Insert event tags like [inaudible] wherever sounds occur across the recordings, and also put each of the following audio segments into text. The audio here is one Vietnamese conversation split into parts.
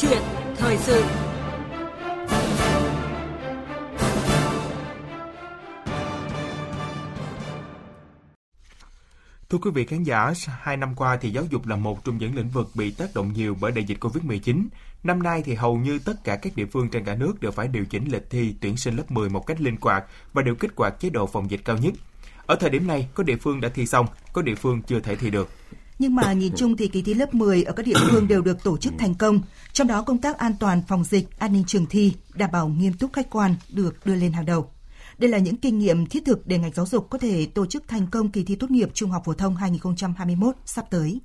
chuyện thời sự. Thưa quý vị khán giả, hai năm qua thì giáo dục là một trong những lĩnh vực bị tác động nhiều bởi đại dịch Covid-19. Năm nay thì hầu như tất cả các địa phương trên cả nước đều phải điều chỉnh lịch thi tuyển sinh lớp 10 một cách linh hoạt và đều kích hoạt chế độ phòng dịch cao nhất. Ở thời điểm này, có địa phương đã thi xong, có địa phương chưa thể thi được. Nhưng mà nhìn chung thì kỳ thi lớp 10 ở các địa [coughs] phương đều được tổ chức thành công, trong đó công tác an toàn phòng dịch, an ninh trường thi, đảm bảo nghiêm túc khách quan được đưa lên hàng đầu. Đây là những kinh nghiệm thiết thực để ngành giáo dục có thể tổ chức thành công kỳ thi tốt nghiệp trung học phổ thông 2021 sắp tới.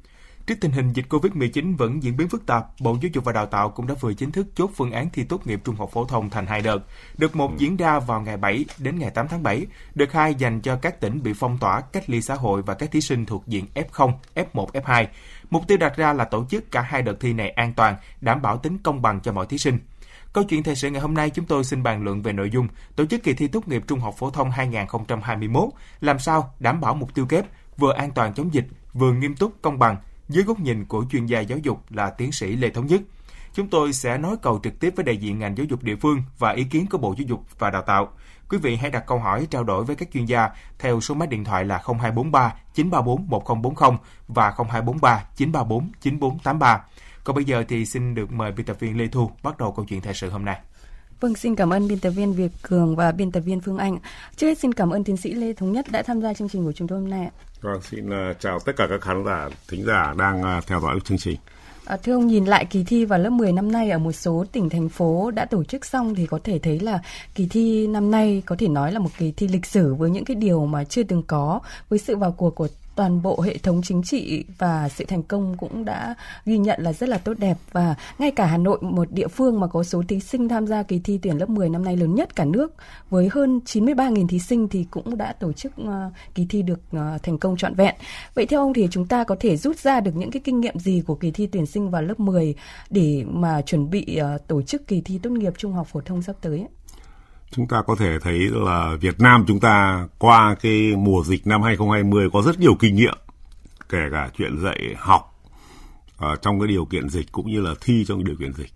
Trước tình hình dịch COVID-19 vẫn diễn biến phức tạp, Bộ Giáo dục và Đào tạo cũng đã vừa chính thức chốt phương án thi tốt nghiệp trung học phổ thông thành hai đợt. Đợt 1 diễn ra vào ngày 7 đến ngày 8 tháng 7, đợt 2 dành cho các tỉnh bị phong tỏa, cách ly xã hội và các thí sinh thuộc diện F0, F1, F2. Mục tiêu đặt ra là tổ chức cả hai đợt thi này an toàn, đảm bảo tính công bằng cho mọi thí sinh. Câu chuyện thời sự ngày hôm nay chúng tôi xin bàn luận về nội dung tổ chức kỳ thi tốt nghiệp trung học phổ thông 2021, làm sao đảm bảo mục tiêu kép vừa an toàn chống dịch, vừa nghiêm túc công bằng dưới góc nhìn của chuyên gia giáo dục là tiến sĩ Lê Thống Nhất. Chúng tôi sẽ nói cầu trực tiếp với đại diện ngành giáo dục địa phương và ý kiến của Bộ Giáo dục và Đào tạo. Quý vị hãy đặt câu hỏi trao đổi với các chuyên gia theo số máy điện thoại là 0243 934 1040 và 0243 934 9483. Còn bây giờ thì xin được mời biên tập viên Lê Thu bắt đầu câu chuyện thời sự hôm nay. Vâng, xin cảm ơn biên tập viên Việt Cường và biên tập viên Phương Anh. Trước hết xin cảm ơn tiến sĩ Lê Thống Nhất đã tham gia chương trình của chúng tôi hôm nay. Vâng, xin ờ, chào tất cả các khán giả, thính giả đang ờ, theo dõi chương trình. À, thưa ông nhìn lại kỳ thi vào lớp 10 năm nay ở một số tỉnh thành phố đã tổ chức xong thì có thể thấy là kỳ thi năm nay có thể nói là một kỳ thi lịch sử với những cái điều mà chưa từng có với sự vào cuộc của toàn bộ hệ thống chính trị và sự thành công cũng đã ghi nhận là rất là tốt đẹp và ngay cả Hà Nội một địa phương mà có số thí sinh tham gia kỳ thi tuyển lớp 10 năm nay lớn nhất cả nước với hơn 93.000 thí sinh thì cũng đã tổ chức uh, kỳ thi được uh, thành công trọn vẹn. Vậy theo ông thì chúng ta có thể rút ra được những cái kinh nghiệm gì của kỳ thi tuyển sinh vào lớp 10 để mà chuẩn bị uh, tổ chức kỳ thi tốt nghiệp trung học phổ thông sắp tới? Chúng ta có thể thấy là Việt Nam chúng ta qua cái mùa dịch năm 2020 có rất nhiều kinh nghiệm kể cả chuyện dạy học uh, trong cái điều kiện dịch cũng như là thi trong điều kiện dịch.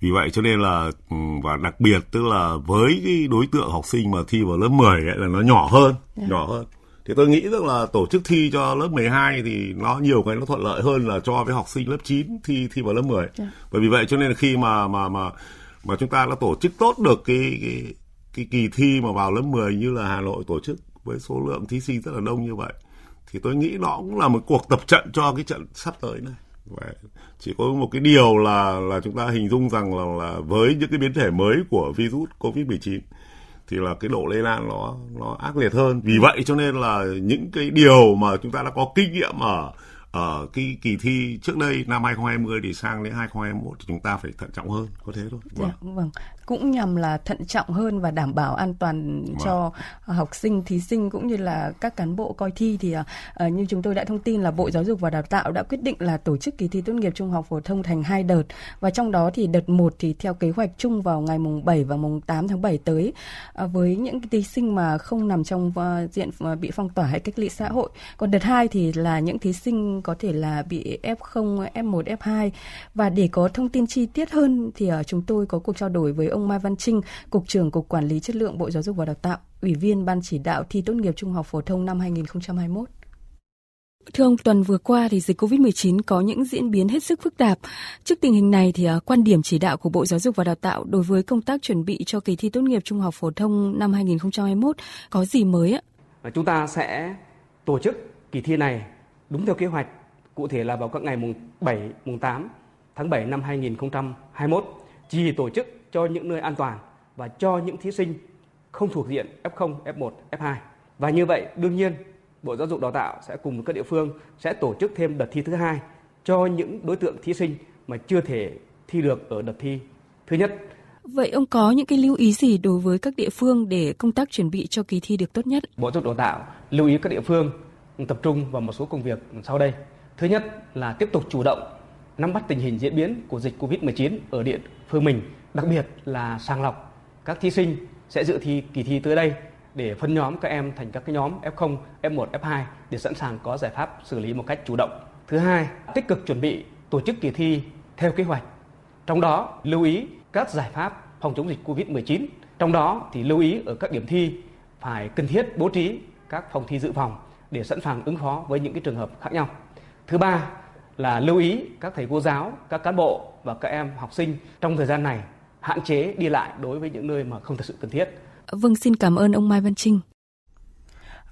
Vì vậy cho nên là ừ, và đặc biệt tức là với cái đối tượng học sinh mà thi vào lớp 10 ấy là nó nhỏ hơn, yeah. Dạ. nhỏ hơn. Thì tôi nghĩ rằng là tổ chức thi cho lớp 12 thì nó nhiều cái nó thuận lợi hơn là cho với học sinh lớp 9 thi thi vào lớp 10. Yeah. Dạ. Bởi vì vậy cho nên là khi mà mà mà mà chúng ta đã tổ chức tốt được cái cái cái kỳ thi mà vào lớp 10 như là Hà Nội tổ chức với số lượng thí sinh rất là đông như vậy thì tôi nghĩ nó cũng là một cuộc tập trận cho cái trận sắp tới này và chỉ có một cái điều là là chúng ta hình dung rằng là, là với những cái biến thể mới của virus Covid-19 thì là cái độ lây lan nó nó ác liệt hơn. Vì vậy cho nên là những cái điều mà chúng ta đã có kinh nghiệm ở ở cái kỳ thi trước đây năm 2020 thì sang đến 2021 thì chúng ta phải thận trọng hơn có thế thôi. Vâng. Dạ, vâng cũng nhằm là thận trọng hơn và đảm bảo an toàn vâng. cho học sinh, thí sinh cũng như là các cán bộ coi thi thì uh, như chúng tôi đã thông tin là Bộ Giáo dục và Đào tạo đã quyết định là tổ chức kỳ thi tốt nghiệp trung học phổ thông thành hai đợt và trong đó thì đợt 1 thì theo kế hoạch chung vào ngày mùng 7 và mùng 8 tháng 7 tới uh, với những thí sinh mà không nằm trong uh, diện uh, bị phong tỏa hay cách ly xã hội. Còn đợt 2 thì là những thí sinh có thể là bị F0, F1, F2 và để có thông tin chi tiết hơn thì uh, chúng tôi có cuộc trao đổi với ông Mai Văn Trinh, Cục trưởng Cục Quản lý Chất lượng Bộ Giáo dục và Đào tạo, Ủy viên Ban chỉ đạo thi tốt nghiệp trung học phổ thông năm 2021. Thưa ông, tuần vừa qua thì dịch COVID-19 có những diễn biến hết sức phức tạp. Trước tình hình này thì à, quan điểm chỉ đạo của Bộ Giáo dục và Đào tạo đối với công tác chuẩn bị cho kỳ thi tốt nghiệp trung học phổ thông năm 2021 có gì mới ạ? Chúng ta sẽ tổ chức kỳ thi này đúng theo kế hoạch, cụ thể là vào các ngày mùng 7, mùng 8 tháng 7 năm 2021. Chỉ tổ chức cho những nơi an toàn và cho những thí sinh không thuộc diện F0, F1, F2. Và như vậy, đương nhiên, Bộ Giáo dục Đào tạo sẽ cùng với các địa phương sẽ tổ chức thêm đợt thi thứ hai cho những đối tượng thí sinh mà chưa thể thi được ở đợt thi thứ nhất. Vậy ông có những cái lưu ý gì đối với các địa phương để công tác chuẩn bị cho kỳ thi được tốt nhất? Bộ Giáo dục Đào tạo lưu ý các địa phương tập trung vào một số công việc sau đây. Thứ nhất là tiếp tục chủ động nắm bắt tình hình diễn biến của dịch COVID-19 ở địa phương mình đặc biệt là sàng lọc các thí sinh sẽ dự thi kỳ thi tới đây để phân nhóm các em thành các cái nhóm F0, F1, F2 để sẵn sàng có giải pháp xử lý một cách chủ động. Thứ hai, tích cực chuẩn bị tổ chức kỳ thi theo kế hoạch Trong đó lưu ý các giải pháp phòng chống dịch Covid-19. Trong đó thì lưu ý ở các điểm thi phải cần thiết bố trí các phòng thi dự phòng để sẵn sàng ứng phó với những cái trường hợp khác nhau. Thứ ba là lưu ý các thầy cô giáo, các cán bộ và các em học sinh trong thời gian này hạn chế đi lại đối với những nơi mà không thật sự cần thiết. Vâng, xin cảm ơn ông Mai Văn Trinh.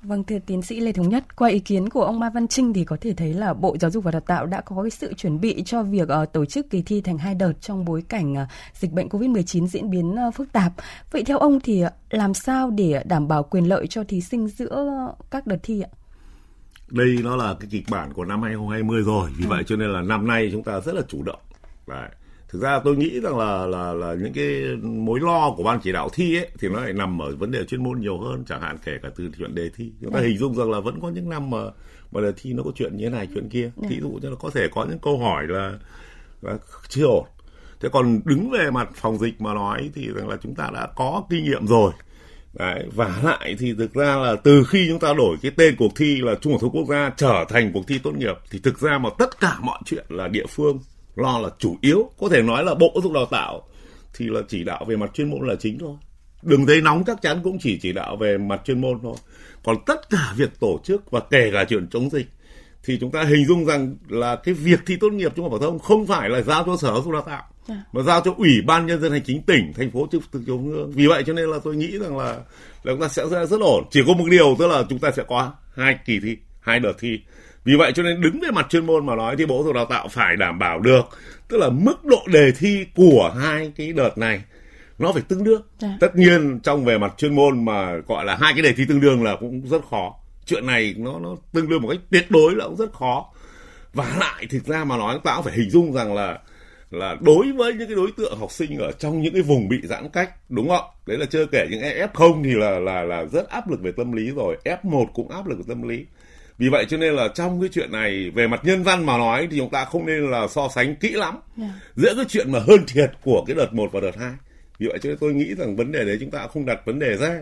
Vâng, thưa tiến sĩ Lê Thống Nhất, qua ý kiến của ông Mai Văn Trinh thì có thể thấy là Bộ Giáo dục và Đào tạo đã có cái sự chuẩn bị cho việc uh, tổ chức kỳ thi thành hai đợt trong bối cảnh uh, dịch bệnh COVID-19 diễn biến uh, phức tạp. Vậy theo ông thì làm sao để đảm bảo quyền lợi cho thí sinh giữa các đợt thi ạ? Đây nó là cái kịch bản của năm 2020 rồi, vì ừ. vậy cho nên là năm nay chúng ta rất là chủ động. Đấy thực ra tôi nghĩ rằng là là là những cái mối lo của ban chỉ đạo thi ấy thì nó lại nằm ở vấn đề chuyên môn nhiều hơn chẳng hạn kể cả từ chuyện đề thi. Chúng ta ừ. hình dung rằng là vẫn có những năm mà mà đề thi nó có chuyện như thế này chuyện kia. Ví dụ như là có thể có những câu hỏi là, là chưa ổn. Thế còn đứng về mặt phòng dịch mà nói thì rằng là chúng ta đã có kinh nghiệm rồi. Đấy, và lại thì thực ra là từ khi chúng ta đổi cái tên cuộc thi là Trung học phổ thông quốc gia trở thành cuộc thi tốt nghiệp thì thực ra mà tất cả mọi chuyện là địa phương lo là chủ yếu có thể nói là bộ giáo dục đào tạo thì là chỉ đạo về mặt chuyên môn là chính thôi. Đường dây nóng chắc chắn cũng chỉ chỉ đạo về mặt chuyên môn thôi. Còn tất cả việc tổ chức và kể cả chuyện chống dịch thì chúng ta hình dung rằng là cái việc thi tốt nghiệp trung học phổ thông không phải là giao cho sở giáo dục đào tạo dạ. mà giao cho ủy ban nhân dân hành chính tỉnh thành phố trực thuộc trung ương. Vì vậy cho nên là tôi nghĩ rằng là là chúng ta sẽ rất, rất ổn. Chỉ có một điều tức là chúng ta sẽ có hai kỳ thi hai đợt thi vì vậy cho nên đứng về mặt chuyên môn mà nói thì Bộ Giáo dục Đào tạo phải đảm bảo được tức là mức độ đề thi của hai cái đợt này nó phải tương đương. À. Tất nhiên trong về mặt chuyên môn mà gọi là hai cái đề thi tương đương là cũng rất khó. Chuyện này nó nó tương đương một cách tuyệt đối là cũng rất khó. Và lại thực ra mà nói ta cũng phải hình dung rằng là là đối với những cái đối tượng học sinh ở trong những cái vùng bị giãn cách đúng không? Đấy là chưa kể những F0 thì là là là rất áp lực về tâm lý rồi, F1 cũng áp lực về tâm lý vì vậy cho nên là trong cái chuyện này về mặt nhân văn mà nói thì chúng ta không nên là so sánh kỹ lắm yeah. Dạ. giữa cái chuyện mà hơn thiệt của cái đợt 1 và đợt 2 vì vậy cho nên tôi nghĩ rằng vấn đề đấy chúng ta không đặt vấn đề ra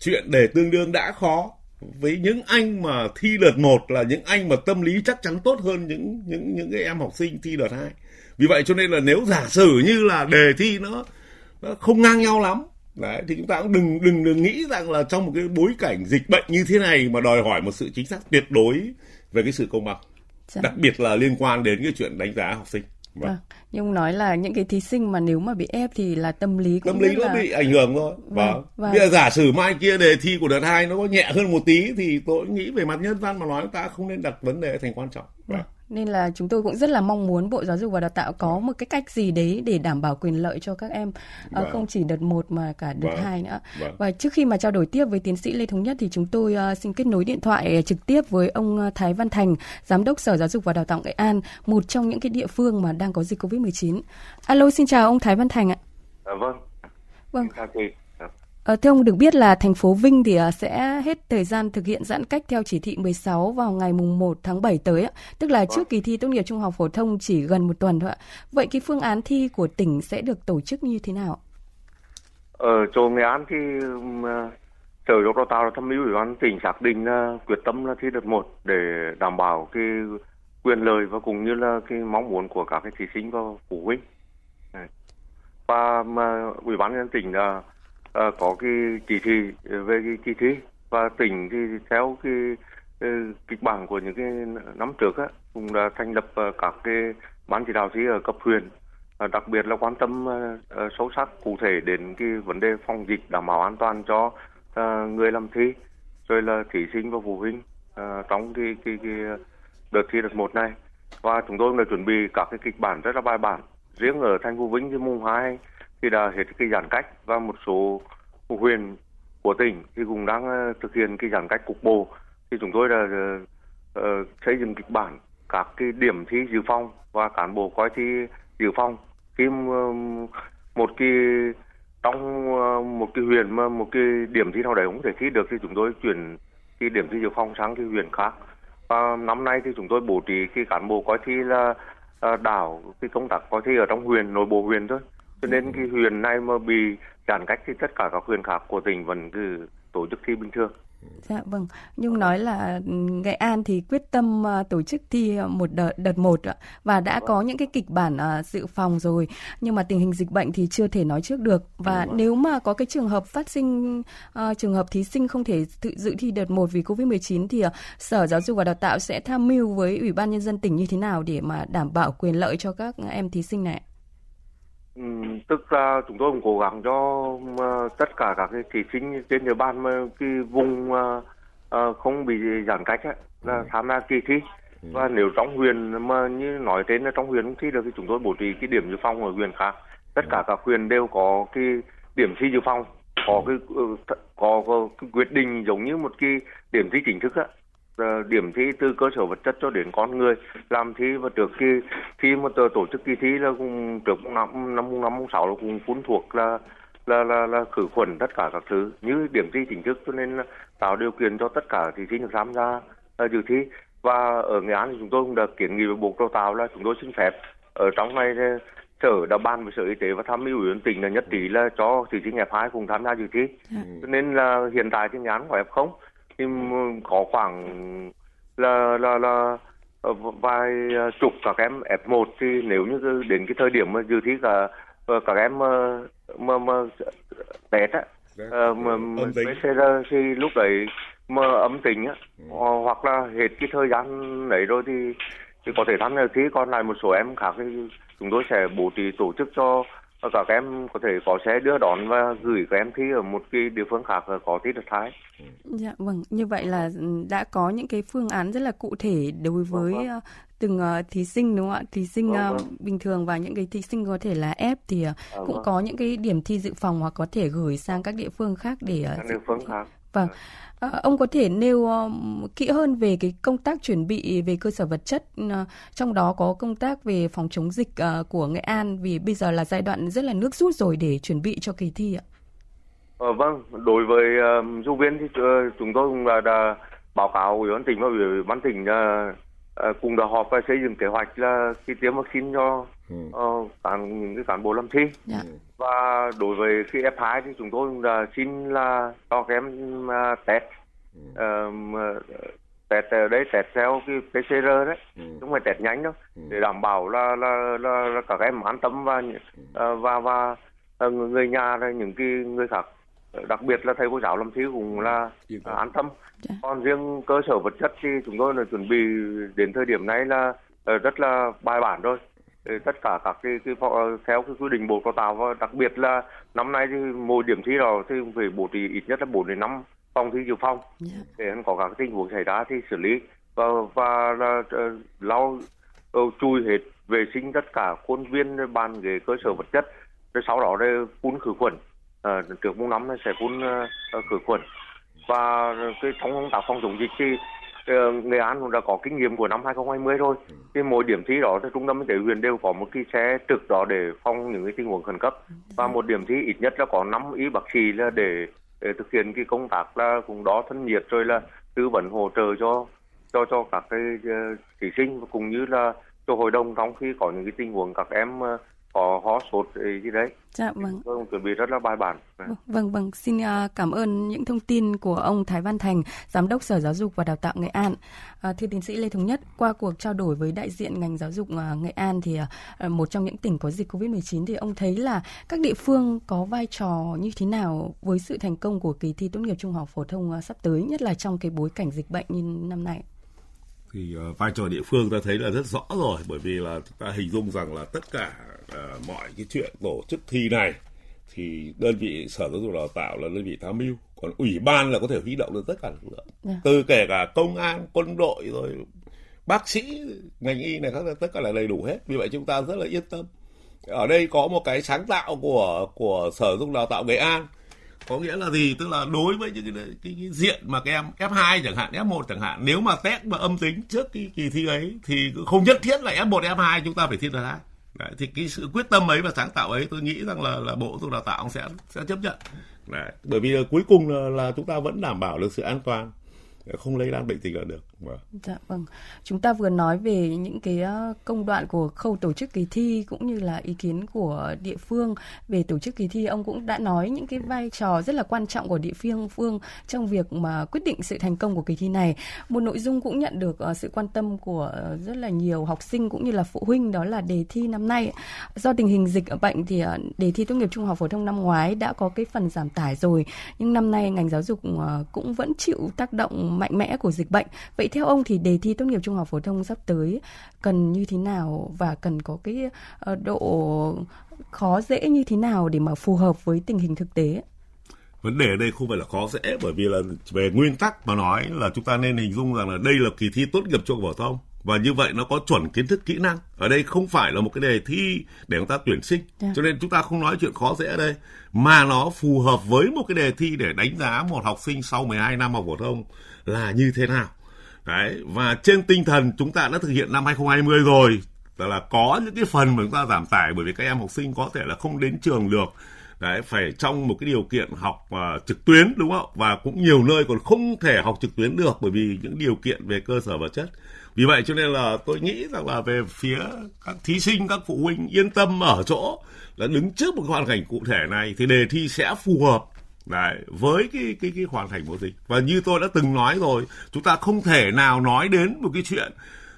chuyện để tương đương đã khó với những anh mà thi đợt 1 là những anh mà tâm lý chắc chắn tốt hơn những những những cái em học sinh thi đợt 2 vì vậy cho nên là nếu giả sử như là đề thi nó nó không ngang nhau lắm Đấy, thì chúng ta cũng đừng đừng đừng nghĩ rằng là trong một cái bối cảnh dịch bệnh như thế này mà đòi hỏi một sự chính xác tuyệt đối về cái sự công bằng. Dạ. Đặc biệt là liên quan đến cái chuyện đánh giá học sinh. Vâng. vâng. Nhưng nói là những cái thí sinh mà nếu mà bị ép thì là tâm lý cũng tâm lý nó là... bị ảnh hưởng thôi. Vâng. vâng. vâng. Bây giờ giả sử mai kia đề thi của đợt hai nó có nhẹ hơn một tí thì tôi nghĩ về mặt nhân văn mà nói ta không nên đặt vấn đề thành quan trọng. Vâng. vâng nên là chúng tôi cũng rất là mong muốn Bộ Giáo dục và Đào tạo có vâng. một cái cách gì đấy để đảm bảo quyền lợi cho các em ờ, vâng. không chỉ đợt 1 mà cả đợt vâng. 2 nữa. Vâng. Và trước khi mà trao đổi tiếp với tiến sĩ Lê Thống Nhất thì chúng tôi uh, xin kết nối điện thoại trực tiếp với ông Thái Văn Thành, giám đốc Sở Giáo dục và Đào tạo Nghệ An, một trong những cái địa phương mà đang có dịch Covid-19. Alo, xin chào ông Thái Văn Thành ạ. À, vâng. Vâng. À, thưa ông được biết là thành phố Vinh thì à, sẽ hết thời gian thực hiện giãn cách theo chỉ thị 16 vào ngày mùng 1 tháng 7 tới, tức là trước kỳ thi tốt nghiệp trung học phổ thông chỉ gần một tuần thôi ạ. Vậy cái phương án thi của tỉnh sẽ được tổ chức như thế nào? Ở chỗ Nghệ An thì Sở Giáo dục Đào tạo tham mưu ủy ban tỉnh xác định là quyết tâm là thi đợt 1 để đảm bảo cái quyền lợi và cũng như là cái mong muốn của các cái thí sinh và phụ huynh. Và mà ủy ban nhân tỉnh là Ờ, có cái chỉ thị ờ, về cái kỳ thi và tỉnh thì theo cái ờ, kịch bản của những cái năm trước á cũng đã thành lập các cái ban chỉ đạo thi ở cấp huyện. Đặc biệt là quan tâm sâu sắc cụ thể đến cái vấn đề phòng dịch đảm bảo an toàn cho người làm thi rồi là thí sinh và phụ huynh trong cái, cái, cái đợt thi đợt một này. Và chúng tôi đã chuẩn bị các cái kịch bản rất là bài bản. Riêng ở thành phố vĩnh thì mùng hai thì đã hết cái giãn cách và một số huyện của tỉnh thì cũng đang ờ, thực hiện cái giãn cách cục bộ. Thì chúng tôi đã uh, ờ, ờ, xây dựng kịch bản các cái điểm thi dự phòng và cán bộ coi thi dự phòng. Khi một cái trong một cái huyện mà một cái điểm thi nào đấy không thể thi được thì chúng tôi chuyển cái điểm thi dự phòng sang cái huyện khác. Và năm nay thì chúng tôi bố trí cái cán bộ coi thi là đảo cái công tác coi thi ở trong huyện nội bộ huyện thôi cho nên cái huyện này mà bị giãn cách thì tất cả các huyện khác của tỉnh vẫn cứ tổ chức thi bình thường. Dạ vâng, Nhung nói là Nghệ An thì quyết tâm uh, tổ chức thi một đợt đợt một và đã có những cái kịch bản uh, dự phòng rồi, nhưng mà tình hình dịch bệnh thì chưa thể nói trước được. Và nếu mà có cái trường hợp phát sinh uh, trường hợp thí sinh không thể tự dự thi đợt một vì Covid-19 thì uh, Sở Giáo dục và Đào tạo sẽ tham mưu với Ủy ban nhân dân tỉnh như thế nào để mà đảm bảo quyền lợi cho các em thí sinh này? Ừ, tức là chúng tôi cũng cố gắng cho tất cả các cái thí sinh trên địa bàn mà cái vùng uh, không bị giãn cách ấy, là ừ. tham gia kỳ thi. Ừ. và nếu trong huyện mà như nói trên là trong huyện không thi được thì chúng tôi bố trí cái điểm dự phòng ở huyện khác. Tất cả các huyện đều có cái điểm thi dự phòng có cái có, có cái quyết định giống như một cái điểm thi chính thức á điểm thi từ cơ sở vật chất cho đến con người. Làm thi và trước khi khi mà tổ chức kỳ thi là cũng trước năm năm năm sáu là cũng phun thuộc là là là là khử khuẩn tất cả các thứ. Như điểm thi chính thức cho nên là tạo điều kiện cho tất cả thí sinh được tham gia uh, dự thi. Và ở nghệ an thì chúng tôi cũng đã kiến nghị với bộ đào tạo là chúng tôi xin phép ở trong này sở đã ban với sở y tế và tham mưu ủy ban tỉnh là nhất trí là cho thí sinh f 2 cùng tham gia dự thi. Ừ. cho nên là hiện tại thì nghệ an có f không thì có khoảng là là là ờ, vài ờ, chục các em F1 thì nếu như đến cái thời điểm mà dự thi cả ờ, các em mà mà, mà test á mà PCR thì lúc đấy mà âm tính á ừ. hoặc là hết cái thời gian đấy rồi thì thì có thể tham gia thi còn lại một số em khác thì chúng tôi sẽ bố trí tổ chức cho và các em có thể có xe đưa đón và gửi các em thi ở một cái địa phương khác có thi đợt hai. Dạ vâng, như vậy là ừ, đã có những cái phương án rất là cụ thể đối với vâng, vâng. Từng ờ, thí sinh đúng không ạ? Thí sinh vâng, ờ, vâng. bình thường và những cái thí sinh có thể là ép thì à, cũng vâng. có những cái điểm thi dự phòng hoặc có thể gửi sang các địa phương khác để các địa phương khác. Vâng. À, ông có thể nêu uh, kỹ hơn về cái công tác chuẩn bị về cơ sở vật chất, uh, trong đó có công tác về phòng chống dịch uh, của Nghệ An vì bây giờ là giai đoạn rất là nước rút rồi để chuẩn bị cho kỳ thi ạ. Ờ, vâng, đối với uh, du viên thì uh, chúng tôi cũng đã, đã báo cáo ủy ban tỉnh và ủy ban tỉnh uh, uh, cùng đã họp và xây dựng kế hoạch là khi tiêm vaccine cho ừ. uh, cán, những cái cán bộ làm thi. Dạ. Và đối với khi F2 thì chúng tôi cũng đã xin là cho các em uh, test ừ. uh, test ở đây test theo cái PCR đấy ừ. không phải test nhanh đâu ừ. để đảm bảo là là, là, là các em an tâm và ừ. và và, người nhà hay những cái người khác đặc biệt là thầy cô giáo làm thi cũng là à, an tâm dạ. còn riêng cơ sở vật chất thì chúng tôi là chuẩn bị đến thời điểm này là ờ, rất là bài bản rồi tất cả các cái, cái theo cái quy định bộ đào tạo và đặc biệt là năm nay thì mỗi điểm thi nào thì phải bố trí ít nhất là bốn đến năm phòng thi dự phòng yeah. Dạ. để có các tình huống xảy ra thì xử lý và và là uh, lau uh, chui hết vệ sinh tất cả khuôn viên bàn ghế cơ sở vật chất rồi sau đó rồi phun khử khuẩn uh, trước mùng năm sẽ phun uh, khử khuẩn. Và cái trong công tác phòng chống dịch thì uh, Nghệ An cũng đã có kinh nghiệm của năm 2020 rồi. Thì mỗi điểm thi đó thì trung tâm y tế huyện đều có một cái xe trực đó để phòng những cái tình huống khẩn cấp. Và một điểm thi ít nhất là có 5 y bác sĩ là để, để thực hiện cái công tác là cũng đó thân nhiệt rồi là tư vấn hỗ trợ cho cho cho các cái uh, thí sinh cũng như là cho hội đồng trong khi có những cái tình huống các em uh, có ho sốt gì đấy. Dạ vâng. Vâng, chuẩn bị rất là bài bản. Vâng, vâng, vâng. xin uh, cảm ơn những thông tin của ông Thái Văn Thành, Giám đốc Sở Giáo dục và Đào tạo Nghệ An. Uh, thưa tiến sĩ Lê Thống Nhất, qua cuộc trao đổi với đại diện ngành giáo dục uh, Nghệ An thì một trong những tỉnh có dịch Covid-19 thì ông thấy là các địa phương có vai trò như thế nào với sự thành công của kỳ thi tốt nghiệp trung học phổ thông sắp tới, nhất là trong cái bối cảnh dịch bệnh như năm nay? Thì uh, vai trò địa phương ta thấy là rất rõ rồi bởi vì là ta hình dung rằng là tất cả uh, mọi cái chuyện tổ chức thi này thì đơn vị sở giáo dục đào tạo là đơn vị tham mưu còn ủy ban là có thể huy động được tất cả lực lượng yeah. Dạ. từ kể cả công an quân đội rồi bác sĩ ngành y này các tất cả là đầy đủ hết vì vậy chúng ta rất là yên tâm ở đây có một cái sáng tạo của của sở giáo dục đào tạo nghệ an có nghĩa là gì? Tức là đối với những cái, cái, cái diện mà các em F2 chẳng hạn F1 chẳng hạn nếu mà test mà âm tính trước cái kỳ thi ấy thì không nhất thiết là F1 F2 chúng ta phải thi đợt hai. Đấy, thì cái sự quyết tâm ấy và sáng tạo ấy tôi nghĩ rằng là là bộ giáo dục đào tạo sẽ sẽ chấp nhận. Đấy, bởi vì cuối cùng là, là chúng ta vẫn đảm bảo được sự an toàn không lây lan bệnh dịch là được. Vâng. Dạ vâng. Chúng ta vừa nói về những cái ờ, công đoạn của khâu tổ chức kỳ thi cũng như là ý kiến của địa phương về tổ chức kỳ thi. Ông cũng đã nói những cái vai trò rất là quan trọng của địa phương phương trong việc mà quyết định sự thành công của kỳ thi này. Một nội dung cũng nhận được ờ, sự quan tâm của ờ, rất là nhiều học sinh cũng như là phụ huynh đó là đề thi năm nay. Do tình hình dịch bệnh thì đề thi tốt nghiệp trung học phổ thông năm ngoái đã có cái phần giảm tải rồi, nhưng năm nay ngành giáo dục cũng vẫn chịu tác động mạnh mẽ của dịch bệnh. Vậy Vậy theo ông thì đề thi tốt nghiệp trung học phổ thông sắp tới cần như thế nào và cần có cái ờ, độ khó dễ như thế nào để mà phù hợp với tình hình thực tế? Vấn đề ở đây không phải là khó dễ bởi vì là về nguyên tắc mà nói là chúng ta nên hình dung rằng là đây là kỳ thi tốt nghiệp trung học phổ thông và như vậy nó có chuẩn kiến thức kỹ năng ở đây không phải là một cái đề thi để chúng ta tuyển sinh yeah. Dạ. cho nên chúng ta không nói chuyện khó dễ ở đây mà nó phù hợp với một cái đề thi để đánh giá một học sinh sau 12 năm học phổ thông là như thế nào Đấy, và trên tinh thần chúng ta đã thực hiện năm 2020 rồi là, là có những cái phần mà chúng ta giảm tải bởi vì các em học sinh có thể là không đến trường được. Đấy phải trong một cái điều kiện học uh, trực tuyến đúng không? Và cũng nhiều nơi còn không thể học trực tuyến được bởi vì những điều kiện về cơ sở vật chất. Vì vậy cho nên là tôi nghĩ rằng là về phía các thí sinh các phụ huynh yên tâm ở chỗ là đứng trước một hoàn cảnh cụ thể này thì đề thi sẽ phù hợp Đấy, với cái cái cái hoàn thành mùa dịch. Và như tôi đã từng nói rồi chúng ta không thể nào nói đến một cái chuyện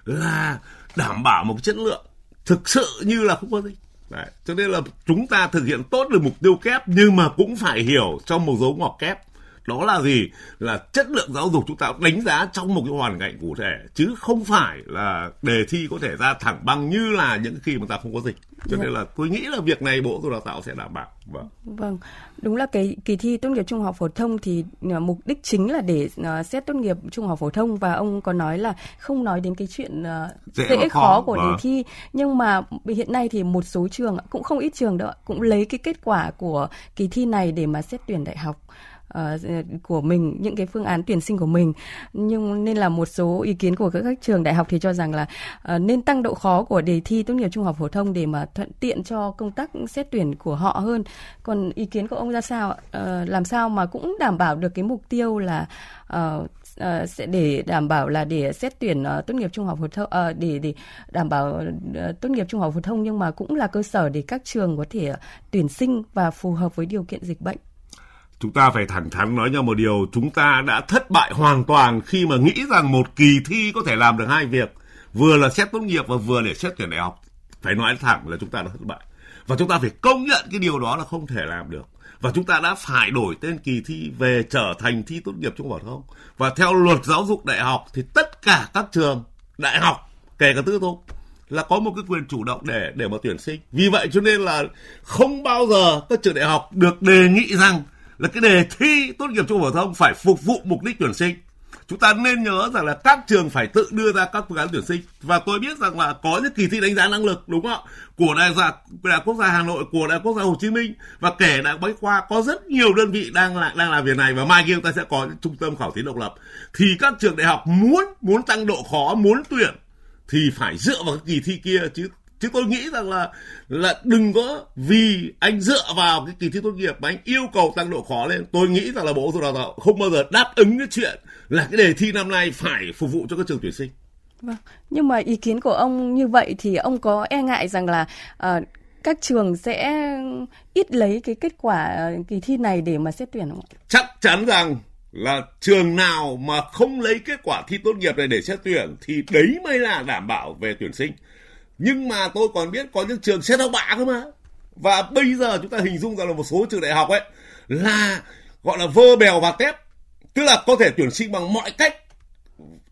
là đảm bảo một chất lượng thực sự như là không có dịch. Đấy. cho nên là chúng ta thực hiện tốt được mục tiêu kép nhưng mà cũng phải hiểu trong một dấu ngoặc kép. Đó là gì? Là chất lượng giáo dục chúng ta đánh giá trong một cái hoàn cảnh cụ thể chứ không phải là đề thi có thể ra thẳng bằng như là những khi mà ta không có dịch cho nên là tôi nghĩ là việc này bộ giáo dục đào tạo sẽ đảm bảo. Vâng. Vâng đúng là cái kỳ thi tốt nghiệp trung học phổ thông thì uh, mục đích chính là để uh, xét tốt nghiệp trung học phổ thông và ông có nói là không nói đến cái chuyện uh, dễ, dễ khó, khó của vâng. đề thi. Nhưng mà hiện nay thì một số trường cũng không ít trường đó cũng lấy cái kết quả của kỳ thi này để mà xét tuyển đại học uh, của mình những cái phương án tuyển sinh của mình. Nhưng nên là một số ý kiến của các, các trường đại học thì cho rằng là uh, nên tăng độ khó của đề thi tốt nghiệp trung học phổ thông để mà thuận tiện cho công tác xét tuyển của họ hơn. Còn ý kiến của ông ra sao uh, làm sao mà cũng đảm bảo được cái mục tiêu là uh, Uh, sẽ để đảm bảo là để xét tuyển uh, tốt nghiệp trung học phổ thông uh, để để đảm bảo uh, tốt nghiệp trung học phổ thông nhưng mà cũng là cơ sở để các trường có thể uh, tuyển sinh và phù hợp với điều kiện dịch bệnh chúng ta phải thẳng thắn nói nhau một điều, chúng ta đã thất bại hoàn toàn khi mà nghĩ rằng một kỳ thi có thể làm được hai việc. Vừa là xét tốt nghiệp và vừa để xét tuyển đại học. Phải nói thẳng là chúng ta đã thất bại. Và chúng ta phải công nhận cái điều đó là không thể làm được. Và chúng ta đã phải đổi tên kỳ thi về trở thành thi tốt nghiệp trung học phổ thông. Và theo luật giáo dục đại học thì tất cả các trường đại học, kể cả tư thục, là có một cái quyền chủ động để để mà tuyển sinh. Vì vậy cho nên là không bao giờ các trường đại học được đề nghị rằng là cái đề thi tốt nghiệp trung học phổ thông phải phục vụ mục đích tuyển sinh. Chúng ta nên nhớ rằng là các trường phải tự đưa ra các phương án tuyển sinh. Và tôi biết rằng là có những kỳ thi đánh giá năng lực đúng không ạ? Của đại học đại quốc gia hà nội của đại quốc gia hồ chí minh và kể đại bách khoa có rất nhiều đơn vị đang là, đang làm việc này và mai kia chúng ta sẽ có những trung tâm khảo thí độc lập. Thì các trường đại học muốn muốn tăng độ khó muốn tuyển thì phải dựa vào cái kỳ thi kia chứ chứ tôi nghĩ rằng là là đừng có vì anh dựa vào cái kỳ thi tốt nghiệp mà anh yêu cầu tăng độ khó lên. Tôi nghĩ rằng là bộ giáo dục đào tạo không bao giờ đáp ứng cái chuyện là cái đề thi năm nay phải phục vụ cho các trường tuyển sinh. Vâng nhưng mà ý kiến của ông như vậy thì ông có e ngại rằng là uh, các trường sẽ ít lấy cái kết quả kỳ thi này để mà xét tuyển không ạ? Chắc chắn rằng là trường nào mà không lấy kết quả thi tốt nghiệp này để xét tuyển thì đấy mới là đảm bảo về tuyển sinh nhưng mà tôi còn biết có những trường xét học bạ cơ mà. Và bây giờ chúng ta hình dung ra là một số trường đại học ấy là gọi là vơ bèo và tép. Tức là có thể tuyển sinh bằng mọi cách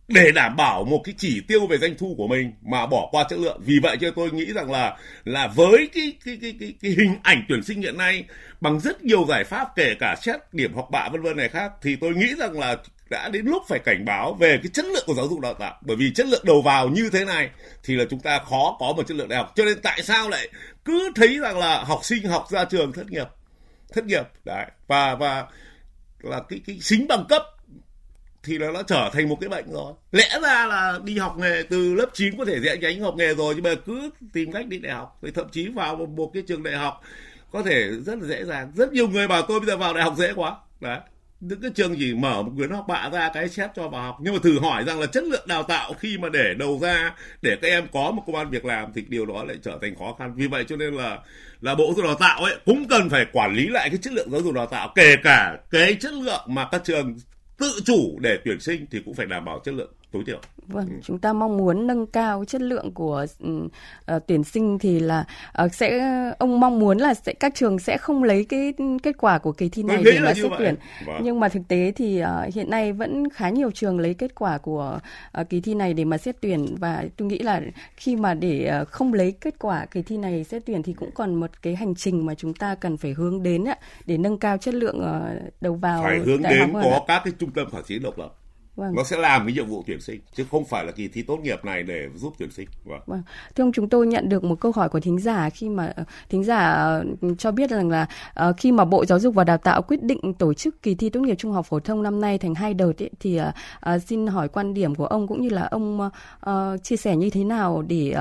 để đảm bảo một cái chỉ tiêu về doanh thu của mình mà bỏ qua chất lượng. Vì vậy cho tôi nghĩ rằng là là với cái cái cái cái, cái hình ảnh tuyển sinh hiện nay bằng rất nhiều giải pháp kể cả xét điểm học bạ vân vân này khác thì tôi nghĩ rằng là đã đến lúc phải cảnh báo về cái chất lượng của giáo dục đào tạo. Bởi vì chất lượng đầu vào như thế này thì là chúng ta khó có một chất lượng đại học. Cho nên tại sao lại cứ thấy rằng là học sinh học ra trường thất nghiệp? Thất nghiệp đấy. Và và là cái cái xính bằng cấp thì nó đã trở thành một cái bệnh rồi. Lẽ ra là đi học nghề từ lớp 9 có thể dễ nhánh học nghề rồi nhưng mà cứ tìm cách đi đại học. Thì thậm chí vào một, một cái trường đại học có thể rất là dễ dàng. Rất nhiều người bảo tôi bây giờ vào đại học dễ quá. Đấy những cái trường chỉ mở một quyển học bạ ra, cái xét cho vào học. Nhưng mà thử hỏi rằng là chất lượng đào tạo khi mà để đầu ra, để các em có một công an việc làm thì điều đó lại trở thành khó khăn. Vì vậy cho nên là là bộ giáo dục đào tạo ấy cũng cần phải quản lý lại cái chất lượng giáo dục đào tạo. Kể cả cái chất lượng mà các trường tự chủ để tuyển sinh thì cũng phải đảm bảo chất lượng tối thiểu. Vâng, ừ. chúng ta mong muốn nâng cao chất lượng của uh, tuyển sinh thì là uh, sẽ ông mong muốn là sẽ các trường sẽ không lấy cái kết quả của kỳ thi này để mà xét tuyển. Vâng. Nhưng mà thực tế thì uh, hiện nay vẫn khá nhiều trường lấy kết quả của uh, kỳ thi này để mà xét tuyển và tôi nghĩ là khi mà để uh, không lấy kết quả kỳ thi này xét tuyển thì cũng còn một cái hành trình mà chúng ta cần phải hướng đến ạ để nâng cao chất lượng uh, đầu vào phải hướng đến có các cái trung tâm khảo thí độc lập Vâng. Nó sẽ làm cái nhiệm vụ tuyển sinh chứ không phải là kỳ thi tốt nghiệp này để giúp tuyển sinh. Vâng. vâng. Thưa ông chúng tôi nhận được một câu hỏi của thính giả khi mà ờ, thính giả ờ, cho biết rằng là uh, khi mà Bộ Giáo dục và Đào tạo quyết định tổ chức kỳ thi tốt nghiệp trung học phổ thông năm nay thành hai đợt ấy, thì uh, xin hỏi quan điểm của ông cũng như là ông chia sẻ như thế nào để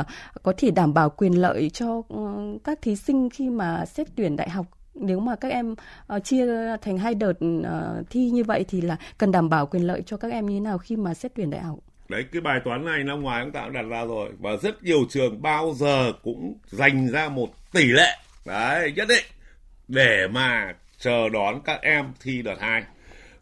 có thể đảm bảo quyền lợi cho uh, các thí sinh khi mà xét tuyển đại học nếu mà các em uh, chia thành hai đợt uh, thi như vậy thì là cần đảm bảo quyền lợi cho các em như thế nào khi mà xét tuyển đại học? Đấy cái bài toán này năm ngoài chúng ta cũng đặt ra rồi. Và rất nhiều trường bao giờ cũng dành ra một tỷ lệ. Đấy nhất định. Để mà chờ đón các em thi đợt hai.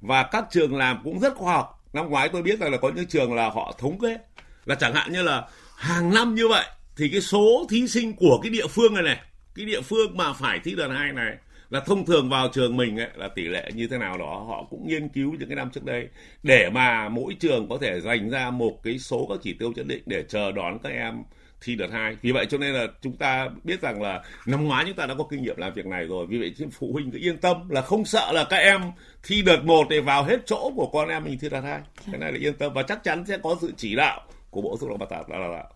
Và các trường làm cũng rất khoa học. Năm ngoái tôi biết rằng là có những trường là họ thống kê. Là chẳng hạn như là hàng năm như vậy thì cái số thí sinh của cái địa phương này này cái địa phương mà phải thi đợt hai này là thông thường vào trường mình ấy, là tỷ lệ như thế nào đó họ cũng nghiên cứu những cái năm trước đây. Để mà mỗi trường có thể dành ra một cái số các chỉ tiêu nhất định để chờ đón các em thi đợt hai. Vì vậy cho nên là chúng ta biết rằng là năm ngoái chúng ta đã có kinh nghiệm làm việc này rồi. Vì vậy phụ huynh cứ yên tâm là không sợ là các em thi đợt một để vào hết chỗ của con em mình thi đợt hai. Cái này là yên tâm và chắc chắn sẽ có sự chỉ đạo của bộ giáo dục và đào tạo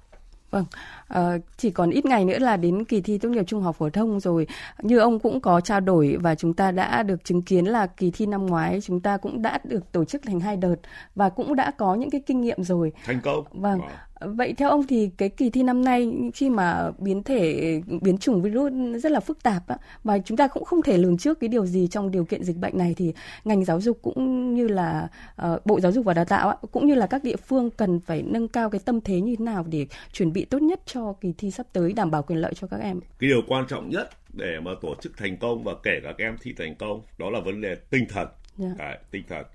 Vâng, à, chỉ còn ít ngày nữa là đến kỳ thi tốt nghiệp trung học phổ thông rồi. Như ông cũng có trao đổi và chúng ta đã được chứng kiến là kỳ thi năm ngoái chúng ta cũng đã được tổ chức thành hai đợt và cũng đã có những cái kinh nghiệm rồi. Thành công. Vâng. Wow. Vậy theo ông thì cái kỳ thi năm nay khi mà biến thể biến chủng virus rất là phức tạp á, và chúng ta cũng không thể lường trước cái điều gì trong điều kiện dịch bệnh này thì ngành giáo dục cũng như là uh, Bộ Giáo dục và Đào tạo á, cũng như là các địa phương cần phải nâng cao cái tâm thế như thế nào để chuẩn bị tốt nhất cho kỳ thi sắp tới đảm bảo quyền lợi cho các em. Cái điều quan trọng nhất để mà tổ chức thành công và kể cả các em thi thành công đó là vấn đề tinh thần. Yeah. Dạ. Đấy, tinh thần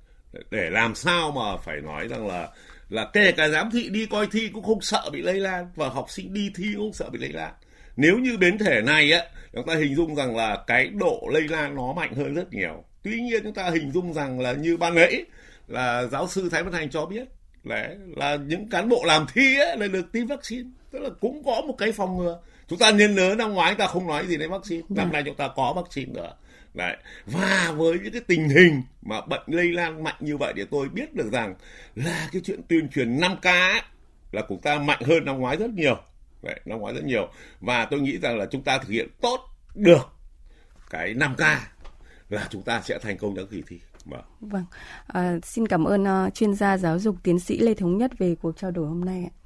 để làm sao mà phải nói rằng là là kể cả giám thị đi coi thi cũng không sợ bị lây lan. Và học sinh đi thi cũng không sợ bị lây lan. Nếu như biến thể này á chúng ta hình dung rằng là cái độ lây lan nó mạnh hơn rất nhiều. Tuy nhiên chúng ta hình dung rằng là như ban nãy là giáo sư thái văn thành cho biết là là những cán bộ làm thi ấy là được tiêm vaccine. Tức là cũng có một cái phòng ngừa. Chúng ta nên nhớ năm ngoái chúng ta không nói gì đến vaccine. Năm dạ. nay chúng ta có vaccine nữa Đấy. Và với những cái tình hình mà bệnh lây lan mạnh như vậy thì tôi biết được rằng là cái chuyện tuyên truyền 5K ấy, là chúng ta mạnh hơn năm ngoái rất nhiều. Đấy, năm ngoái rất nhiều. Và tôi nghĩ rằng là chúng ta thực hiện tốt được cái 5K là chúng ta sẽ thành công trong kỳ thi. Vâng. vâng. À, xin cảm ơn uh, chuyên gia giáo dục tiến sĩ Lê Thống Nhất về cuộc trao đổi hôm nay ạ.